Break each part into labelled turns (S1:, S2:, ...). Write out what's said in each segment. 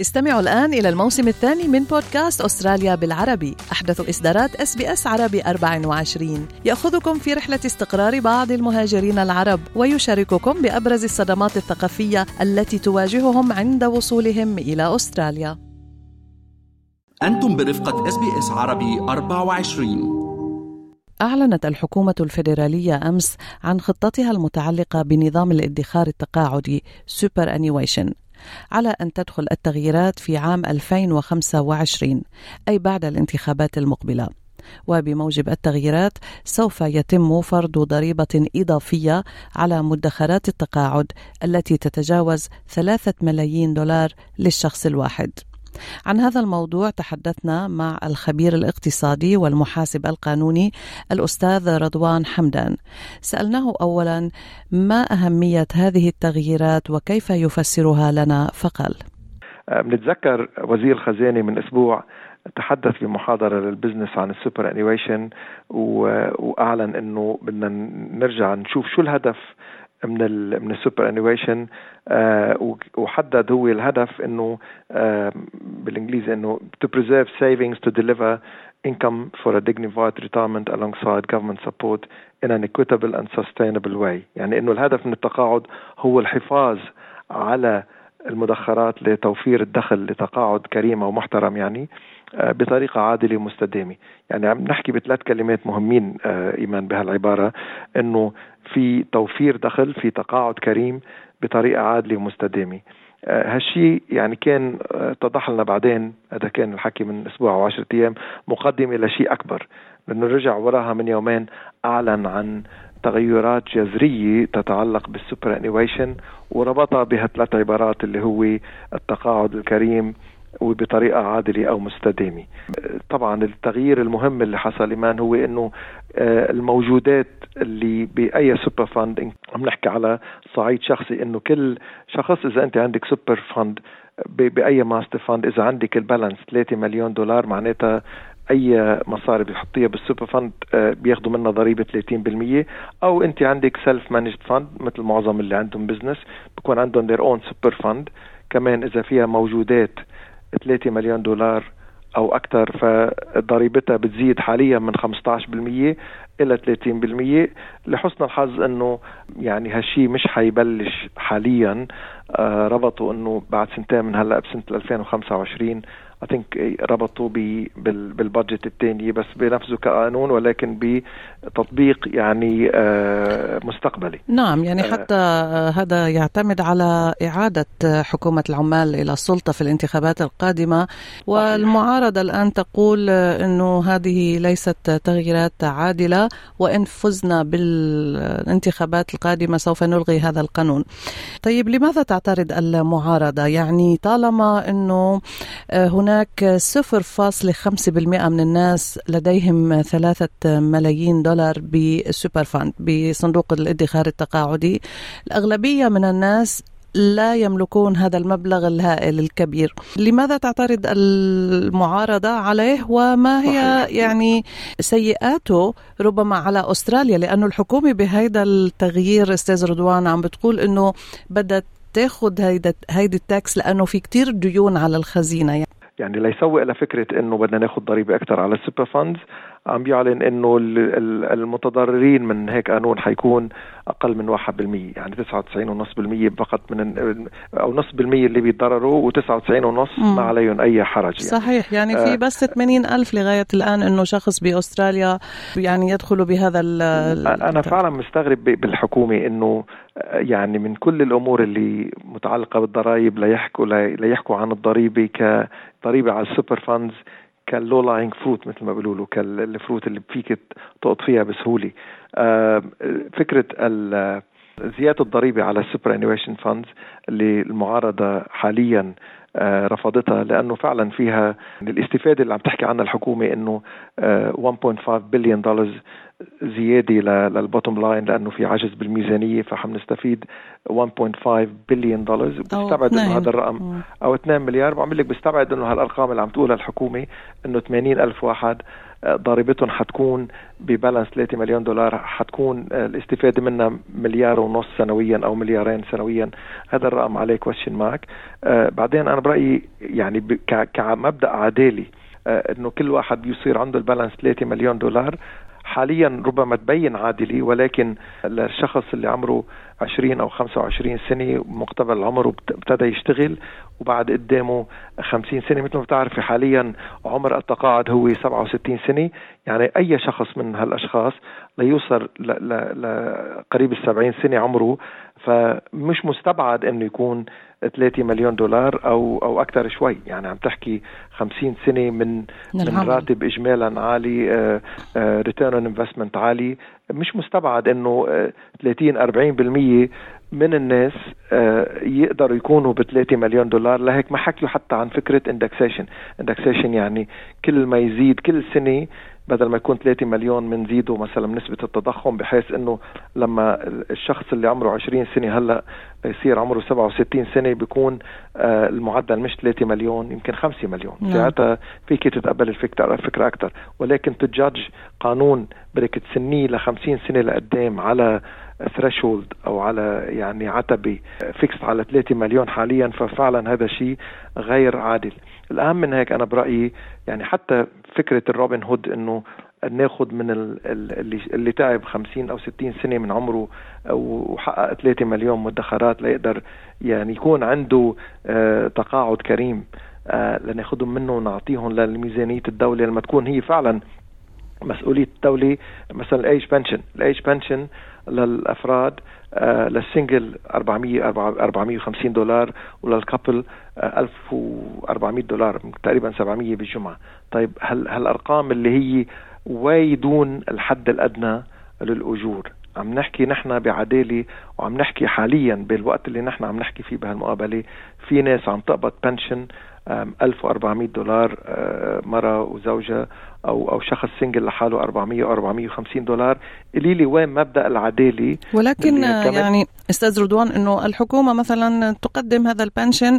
S1: استمعوا الآن إلى الموسم الثاني من بودكاست أستراليا بالعربي. أحدث إصدارات إس بي إس عربي 24 يأخذكم في رحلة استقرار بعض المهاجرين العرب ويشارككم بأبرز الصدمات الثقافية التي تواجههم عند وصولهم إلى أستراليا.
S2: أنتم برفقة إس بي إس عربي 24
S1: أعلنت الحكومة الفيدرالية أمس عن خطتها المتعلقة بنظام الادخار التقاعدي superannuation على أن تدخل التغييرات في عام 2025 أي بعد الانتخابات المقبلة. وبموجب التغييرات سوف يتم فرض ضريبة إضافية على مدخرات التقاعد التي تتجاوز ثلاثة ملايين دولار للشخص الواحد. عن هذا الموضوع تحدثنا مع الخبير الاقتصادي والمحاسب القانوني الأستاذ رضوان حمدان. سألناه أولا ما أهمية هذه التغييرات وكيف يفسرها لنا فقال
S3: بنتذكر وزير الخزانة من أسبوع تحدث بمحاضرة لل business عن ال superannuation وأعلن إنه بدنا نرجع نشوف شو الهدف من ال من ال superannuation آه وحدد هو الهدف إنه آه بالإنجليزي إنه to preserve savings to deliver income for a dignified retirement alongside government support in an equitable and sustainable way. يعني إنه الهدف من التقاعد هو الحفاظ على المدخرات لتوفير الدخل لتقاعد كريم ومحترم يعني. بطريقة عادلة ومستدامة. يعني عم نحكي بثلاث كلمات مهمين إيمان بهالعبارة. أنه في توفير دخل في تقاعد كريم بطريقة عادلة ومستدامة. هالشيء يعني كان اتضح لنا بعدين هذا كان الحكي من أسبوع أو 10 أيام مقدمه لشيء أكبر. لأنه رجع وراها من يومين أعلن عن تغيرات جذرية تتعلق بال superannuation وربطها بهالثلاث عبارات اللي هو التقاعد الكريم وبطريقة عادلة أو مستدامة. طبعا التغيير المهم اللي حصل إيمان هو أنه الموجودات اللي بأي super fund عم نحكي على صعيد شخصي أنه كل شخص إذا أنت عندك super fund بأي master fund إذا عندك ال balance 3 مليون دولار معناتها أي مصاري بتحطيها بال super fund بياخذوا منها ضريبة 30% أو أنت عندك self managed fund مثل معظم اللي عندهم business بكون عندهم their own super fund كمان إذا فيها موجودات 3 مليون دولار أو أكثر فضريبتها بتزيد حاليا من 15% إلى 30% لحسن الحظ إنه يعني هالشيء مش حيبلش حاليا. آه ربطوا إنه بعد سنتين من هلأ بسنة 2025 اي ثينك ربطوا بالبادجت الثاني بس بنفسه كقانون ولكن بتطبيق يعني مستقبلي
S1: نعم يعني حتى هذا يعتمد على إعادة حكومة العمال إلى السلطة في الانتخابات القادمة والمعارضة الآن تقول إنه هذه ليست تغييرات عادلة وإن فزنا بالانتخابات القادمة سوف نلغي هذا القانون. طيب لماذا تعترض المعارضة؟ يعني طالما إنه هناك هناك 0.5% من الناس لديهم ثلاثة ملايين دولار بالسوبر فاند بصندوق الادخار التقاعدي. الأغلبية من الناس لا يملكون هذا المبلغ الهائل الكبير. لماذا تعترض المعارضة عليه؟ وما هي يعني سيئاته ربما على أستراليا؟ لأنه الحكومة بهذا التغيير أستاذ رضوان عم بتقول أنه بدها تاخذ هيدا هيدي ال tax لأنه في كتير ديون على الخزينة. يعني.
S3: يعني ليسوق لفكره إنه بدنا ناخذ ضريبة أكثر على ال super funds عم بيعلن إنه المتضررين من هيك قانون حيكون أقل من 1% يعني 99.5% فقط من أو نص بالمية اللي بيتضرروا و99.5 ما عليهم أي حرج
S1: يعني. صحيح يعني في بس 80 ألف لغاية الآن إنه شخص بأستراليا يعني يدخلوا بهذا ال
S3: أنا فعلا مستغرب بالحكومة إنه يعني من كل الأمور اللي متعلقة بالضرائب ليحكوا ليحكوا عن الضريبة كضريبة على ال super funds كال low lying fruit مثل ما بيقولوا كال fruit اللي فيك تقطفيها بسهولة. فكرة زيادة الضريبة على ال superannuation funds اللي المعارضة حاليا آه رفضتها لأنه فعلا فيها الاستفادة اللي عم تحكي عنها الحكومة إنه آه 1.5 بليون دولار زيادة لل bottom line لأنه في عجز بالميزانية فحنستفيد 1.5 بليون دولار بستبعد إنه هذا الرقم. أو 2 مليار. بعمل لك بستبعد إنه هالأرقام اللي عم تقولها الحكومة إنه 80 ألف واحد ضريبتهم حتكون ب balance 3 مليون دولار حتكون الاستفادة منها مليار ونص سنويا أو مليارين سنويا. هذا الرقم عليه كويشن مارك آه بعدين أنا برأيي يعني كمبدأ عدالي آه إنه كل واحد بيصير عنده البالانس 3 مليون دولار. حاليا ربما تبين عادلة ولكن للشخص اللي عمره 20 أو 25 سنة مقتبل العمر وابتدى يشتغل وبعد قدامه 50 سنة. مثل ما بتعرفي حاليا عمر التقاعد هو 67 سنة. يعني أي شخص من هالأشخاص ليوصل لقريب ال 70 سنة عمره فمش مستبعد إنه يكون 3 مليون دولار أو أو أكثر شوي. يعني عم تحكي 50 سنة من من راتب اجمالا عالي return on investment عالي. مش مستبعد إنه 30 40% من الناس آه، يقدروا يكونوا ب 3 مليون دولار. لهيك ما حكيوا حتى عن فكرة indexation indexation يعني كل ما يزيد كل سنة بدل ما يكون 3 مليون بنزيده مثلا نسبة التضخم بحيث إنه لما الشخص اللي عمره 20 سنة هلأ يصير عمره 67 سنة بيكون آه، المعدل مش 3 مليون يمكن 5 مليون. نعم. ساعتها فيك تتقبل الفكرة الفكرة أكثر ولكن تجادج قانون بدك تسنه ل 50 سنة لقدام على threshold أو على يعني عتبة فيكس على 3 مليون حاليا ففعلا هذا شيء غير عادل. الأهم من هيك أنا برأيي يعني حتى فكرة ال Robin Hood إنه ناخذ من اللي اللي تعب 50 أو 60 سنة من عمره وحقق 3 مليون مدخرات ليقدر يعني يكون عنده آه، تقاعد كريم آه، لناخذهم منه ونعطيهم لميزانية الدولة لما تكون هي فعلا مسؤولية الدولة مثلا ال age pension ال age pension للأفراد آه لل single 400 450 دولار ولل couple آه 1400 دولار تقريبا 700 بالجمعة. طيب هل هالأرقام اللي هي way دون الحد الأدنى للأجور؟ عم نحكي نحن بعدالة وعم نحكي حاليا بالوقت اللي نحن عم نحكي فيه بهالمقابلة في ناس عم تقبض pension 1400 دولار آه، مرة وزوجها أو أو شخص single لحاله 400 أو 450 دولار. قولي لي وين مبدأ العدالة؟
S1: ولكن يعني أستاذ رضوان إنه الحكومة مثلا تقدم هذا ال pension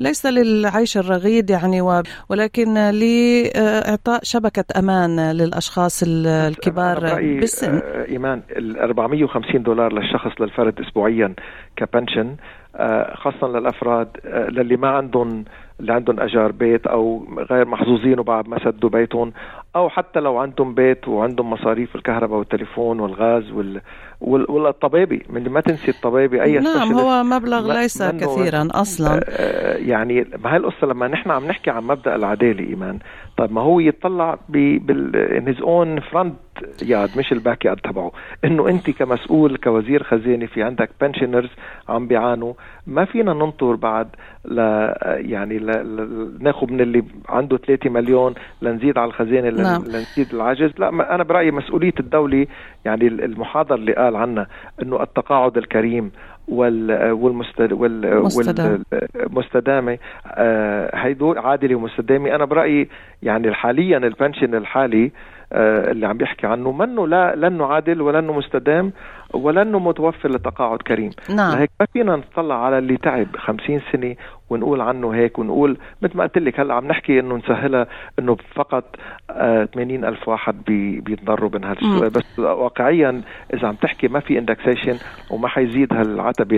S1: ليس للعيش الرغيد يعني ولكن لإعطاء شبكة أمان للأشخاص الكبار بالسن.
S3: آه، إيمان ال 450 دولار للشخص للفرد اسبوعيا كبنشن آه، خاصه للأفراد للي ما عندهم اللي عندهم أجار بيت أو غير محظوظين وبعد ما سدوا بيتهم أو حتى لو عندهم بيت وعندهم مصاريف الكهرباء والتليفون والغاز وال والطبابي من ما تنسي الطبابي
S1: أي نعم هو مبلغ ليس كثيرا أصلا. آه،
S3: يعني ما هي القصة لما نحن عم نحكي عن مبدأ العدالة إيمان طيب ما هو يطلع بال in his own front yard مش ال back yard تبعه إنه أنت كمسؤول كوزير خزانة في عندك pensioners عم بيعانوا. ما فينا ننطر بعد ل يعني ل... ناخذ من اللي عنده 3 مليون لنزيد على الخزانة نعم. لنزيد العجز لا أنا برأيي مسؤولية الدولة يعني المحاضر اللي قال عنا إنه التقاعد الكريم وال والمستد وال والمستدامه آه هيدول عادلة ومستدامة أنا برأيي يعني حاليا البنشن الحالي آه اللي عم بيحكي عنه منه لا لأنه عادل ولأنه مستدام ولأنه متوفر لتقاعد كريم
S1: نعم.
S3: هيك ما فينا نطلع على اللي تعب 50 سنة ونقول عنه هيك ونقول مثل ما قلت لك هلا عم نحكي إنه نسهلها إنه فقط آه 80 ألف واحد بي بيتضرروا من هالسؤال بس واقعيا إذا عم تحكي ما في indexation وما حيزيد هالعتبة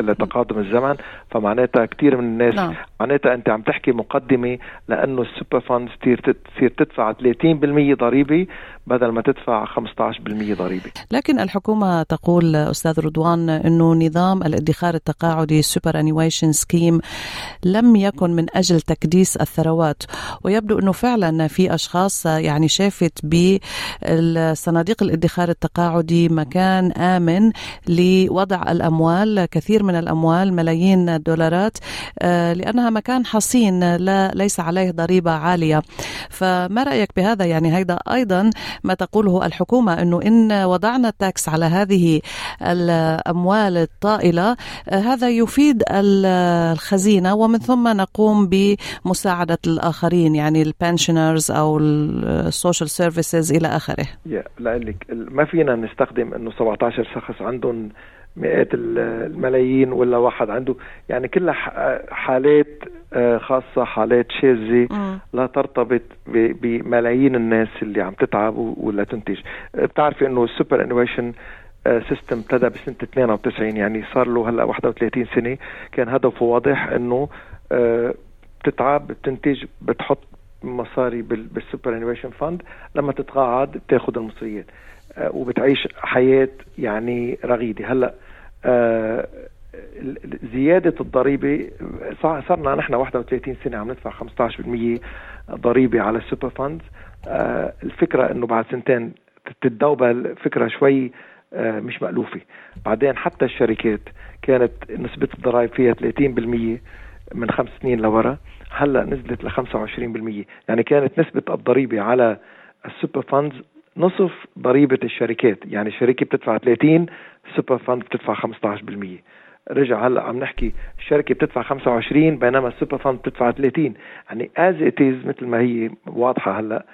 S3: لتقادم الزمن فمعناتها كثير من الناس نعم. معناتها أنت عم تحكي مقدمة لأنه ال super funds تصير تدفع 30% ضريبة بدل ما تدفع 15% ضريبة.
S1: لكن الحكومة تقول أستاذ رضوان إنه نظام الادخار التقاعدي ال superannuation scheme لم يكن من أجل تكديس الثروات ويبدو إنه فعلا في أشخاص يعني شافت بالصناديق الادخار التقاعدي مكان آمن لوضع الأموال كثير من الأموال ملايين الدولارات آه، لأنها مكان حصين لا ليس عليه ضريبة عالية. فما رأيك بهذا؟ يعني هيدا أيضا ما تقوله الحكومة أنه إن وضعنا التاكس على هذه الأموال الطائلة هذا يفيد الخزينة ومن ثم نقوم بمساعدة الآخرين يعني ال pensioners أو ال social services إلى آخره.
S3: لك ما فينا نستخدم أنه 17 شخص عندهم مئات الملايين ولا واحد عنده. يعني كلها حالات آه، خاصة حالات شاذة لا ترتبط بملايين الناس اللي عم تتعب ولا تنتج. بتعرفي إنه ال superannuation system ابتدى بسنة 92 يعني صار له هلأ 31 سنة. كان هدفه واضح إنه آه، بتتعب بتنتج بتحط مصاري بال superannuation fund لما تتقاعد بتاخذ المصاري. آه، وبتعيش حياة يعني رغيدة. هلأ آه، زيادة الضريبة صرنا نحن 31 سنة عم ندفع 15% ضريبة على ال super funds. آه، الفكرة إنه بعد سنتين تتدوبل فكرة شوي آه، مش مألوفة. بعدين حتى الشركات كانت نسبة الضرائب فيها 30% من خمس سنين لورا هلأ نزلت ل 25% يعني كانت نسبة الضريبة على ال super funds نصف ضريبة الشركات. يعني الشركة بتدفع 30 ال super fund بتدفع 15% رجع هلا عم نحكي الشركة بتدفع 25 بينما ال super fund بتدفع 30 يعني as it مثل ما هي واضحة هلا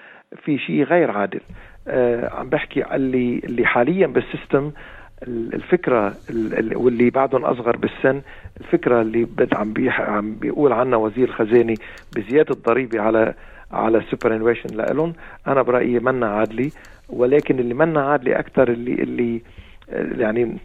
S3: في شيء غير عادل. آه عم بحكي اللي اللي حاليا بال system الفكرة واللي بعدهم أصغر بالسن الفكرة اللي عم عم بيقول عنها وزير الخزانة بزيادة الضريبة على على ال superannuation لهم أنا برأيي منا عادله ولكن اللي منا عادله أكثر اللي اللي يعني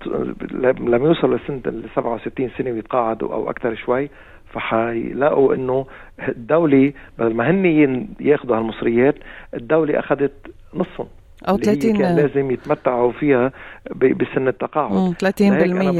S3: لما يوصلوا لسنة ال 67 سنة ويتقاعدوا أو أكثر شوي فحيلاقوا إنه الدولة بدل ما هن ياخذوا هالمصريات الدولة أخذت نصهم.
S1: أو 30
S3: كان لازم يتمتعوا فيها بسن التقاعد.
S1: 30%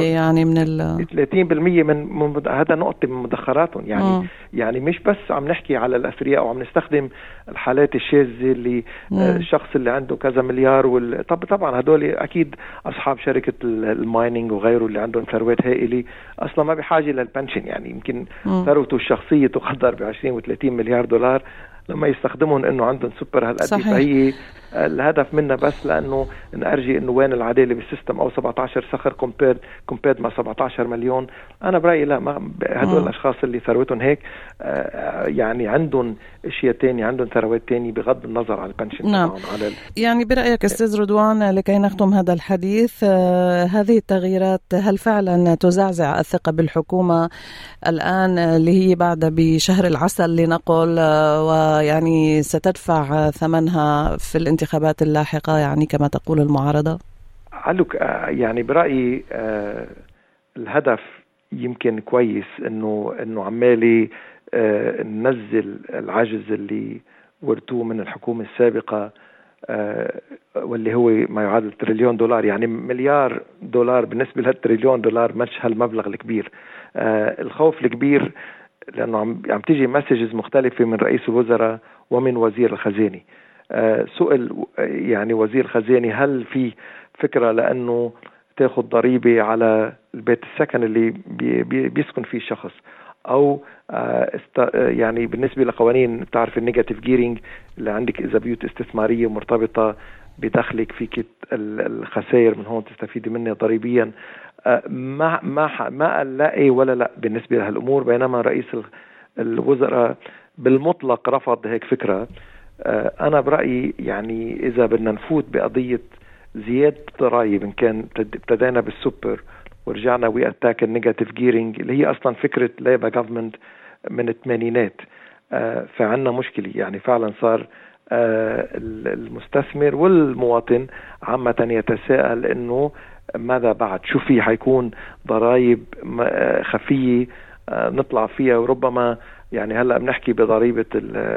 S1: يعني من ال
S3: 30% من, من هذا نقطة من مدخراتهم. يعني مم. يعني مش بس عم نحكي على الاثرياء وعم نستخدم الحالات الشاذة اللي مم. الشخص اللي عنده كذا مليار وال... طب طبعا هدول أكيد أصحاب شركة المايننج وغيره اللي عندهم ثروات هائلة أصلا ما بحاجة لل pension. يعني يمكن ثروته الشخصية تقدر ب 20 و30 مليار دولار. لما يستخدمون إنه عندهم سوبر هالقد فهي الهدف منها بس لأنه نرجي إنه وين العدالة بال system أو 17 شخص compared compared مع 17 مليون أنا برأيي لا ما هدول الأشخاص اللي ثروتهم هيك آه، يعني عندهم أشياء ثانية عندهم ثروات ثانية بغض النظر عن ال pension
S1: نعم. على ال... يعني برأيك أستاذ رضوان لكي نختم هذا الحديث آه، هذه التغييرات هل فعلا تزعزع الثقة بالحكومة الآن اللي هي بعد بشهر العسل لنقل آه، ويعني ستدفع ثمنها في الانتخابات اللاحقة يعني كما تقول المعارضة؟
S3: علوك آه، يعني برأيي آه، الهدف يمكن كويس إنه إنه عمالي آه، ننزل العجز اللي ورثوه من الحكومة السابقة واللي هو ما يعادل تريليون دولار يعني مليار دولار بالنسبة لهالتريليون دولار مش هالمبلغ الكبير الخوف الكبير لأنه عم عم تيجي messages مختلفة من رئيس الوزراء ومن وزير الخزانة. آه، سئل يعني وزير الخزانة هل في فكرة لأنه تاخذ ضريبة على البيت السكن اللي بي بيسكن فيه الشخص؟ أو آه، يعني بالنسبة لقوانين بتعرف ال negative gearing اللي عندك إذا بيوت استثمارية مرتبطة بدخلك فيك الخسائر من هون تستفيدي منها ضريبيا. آه، ما ما ما قال لا إيه ولا لا بالنسبة لهالأمور بينما رئيس الوزراء بالمطلق رفض هيك فكرة. آه، أنا برأيي يعني إذا بدنا نفوت بقضية زيادة الضرائب إن كان ابتدينا بالسوبر ورجعنا we attack ال negative gearing اللي هي أصلا فكرة Labor government من الثمانينات. آه، فعندنا مشكلة. يعني فعلا صار آه، المستثمر والمواطن عامة يتساءل إنه ماذا بعد؟ شو في؟ حيكون ضرائب خفية نطلع فيها. وربما يعني هلأ بنحكي بضريبة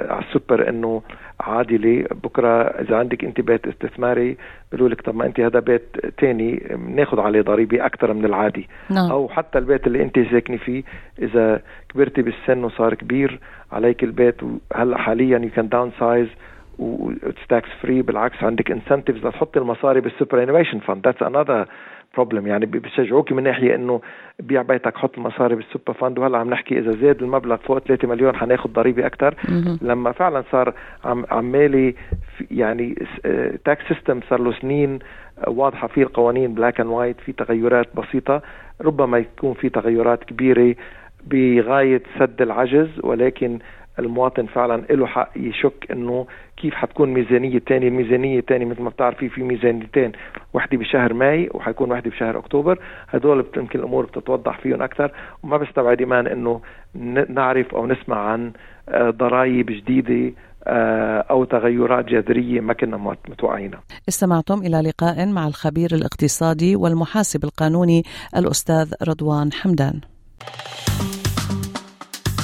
S3: على السوبر إنه عادلة. بكرة إذا عندك أنت بيت استثماري بيقولوا لك طب ما أنت هذا بيت ثاني بناخذ عليه ضريبة أكثر من العادي.
S1: نعم.
S3: أو حتى البيت اللي أنت ساكنة فيه إذا كبرتي بالسن وصار كبير عليك البيت وهلأ حاليا you can downsize و tax free بالعكس عندك incentives لتحطي المصاري بال superannuation fund that's another problem يعني بيشجعوك من ناحية إنه بيع بيتك حط المصاري بال super fund. وهلأ عم نحكي إذا زاد المبلغ فوق 3 مليون حناخذ ضريبة أكثر لما فعلا صار عم عمالي يعني tax system صار له سنين واضحة فيه القوانين black and white في تغيرات بسيطة. ربما يكون في تغيرات كبيرة بغاية سد العجز ولكن المواطن فعلا له حق يشك إنه كيف حتكون ميزانية تانية؟ الميزانية تانية مثل ما بتعرفي في ميزانيتين وحدة بشهر ماي وحيكون وحدة بشهر أكتوبر. هدول يمكن الأمور بتتوضح فيهم أكثر. وما بستبعد إيمان أنه نعرف أو نسمع عن آه، ضرائب جديدة آه، أو تغيرات جذرية ما كنا متوقعينها.
S1: استمعتم إلى لقاء مع الخبير الاقتصادي والمحاسب القانوني الأستاذ رضوان حمدان.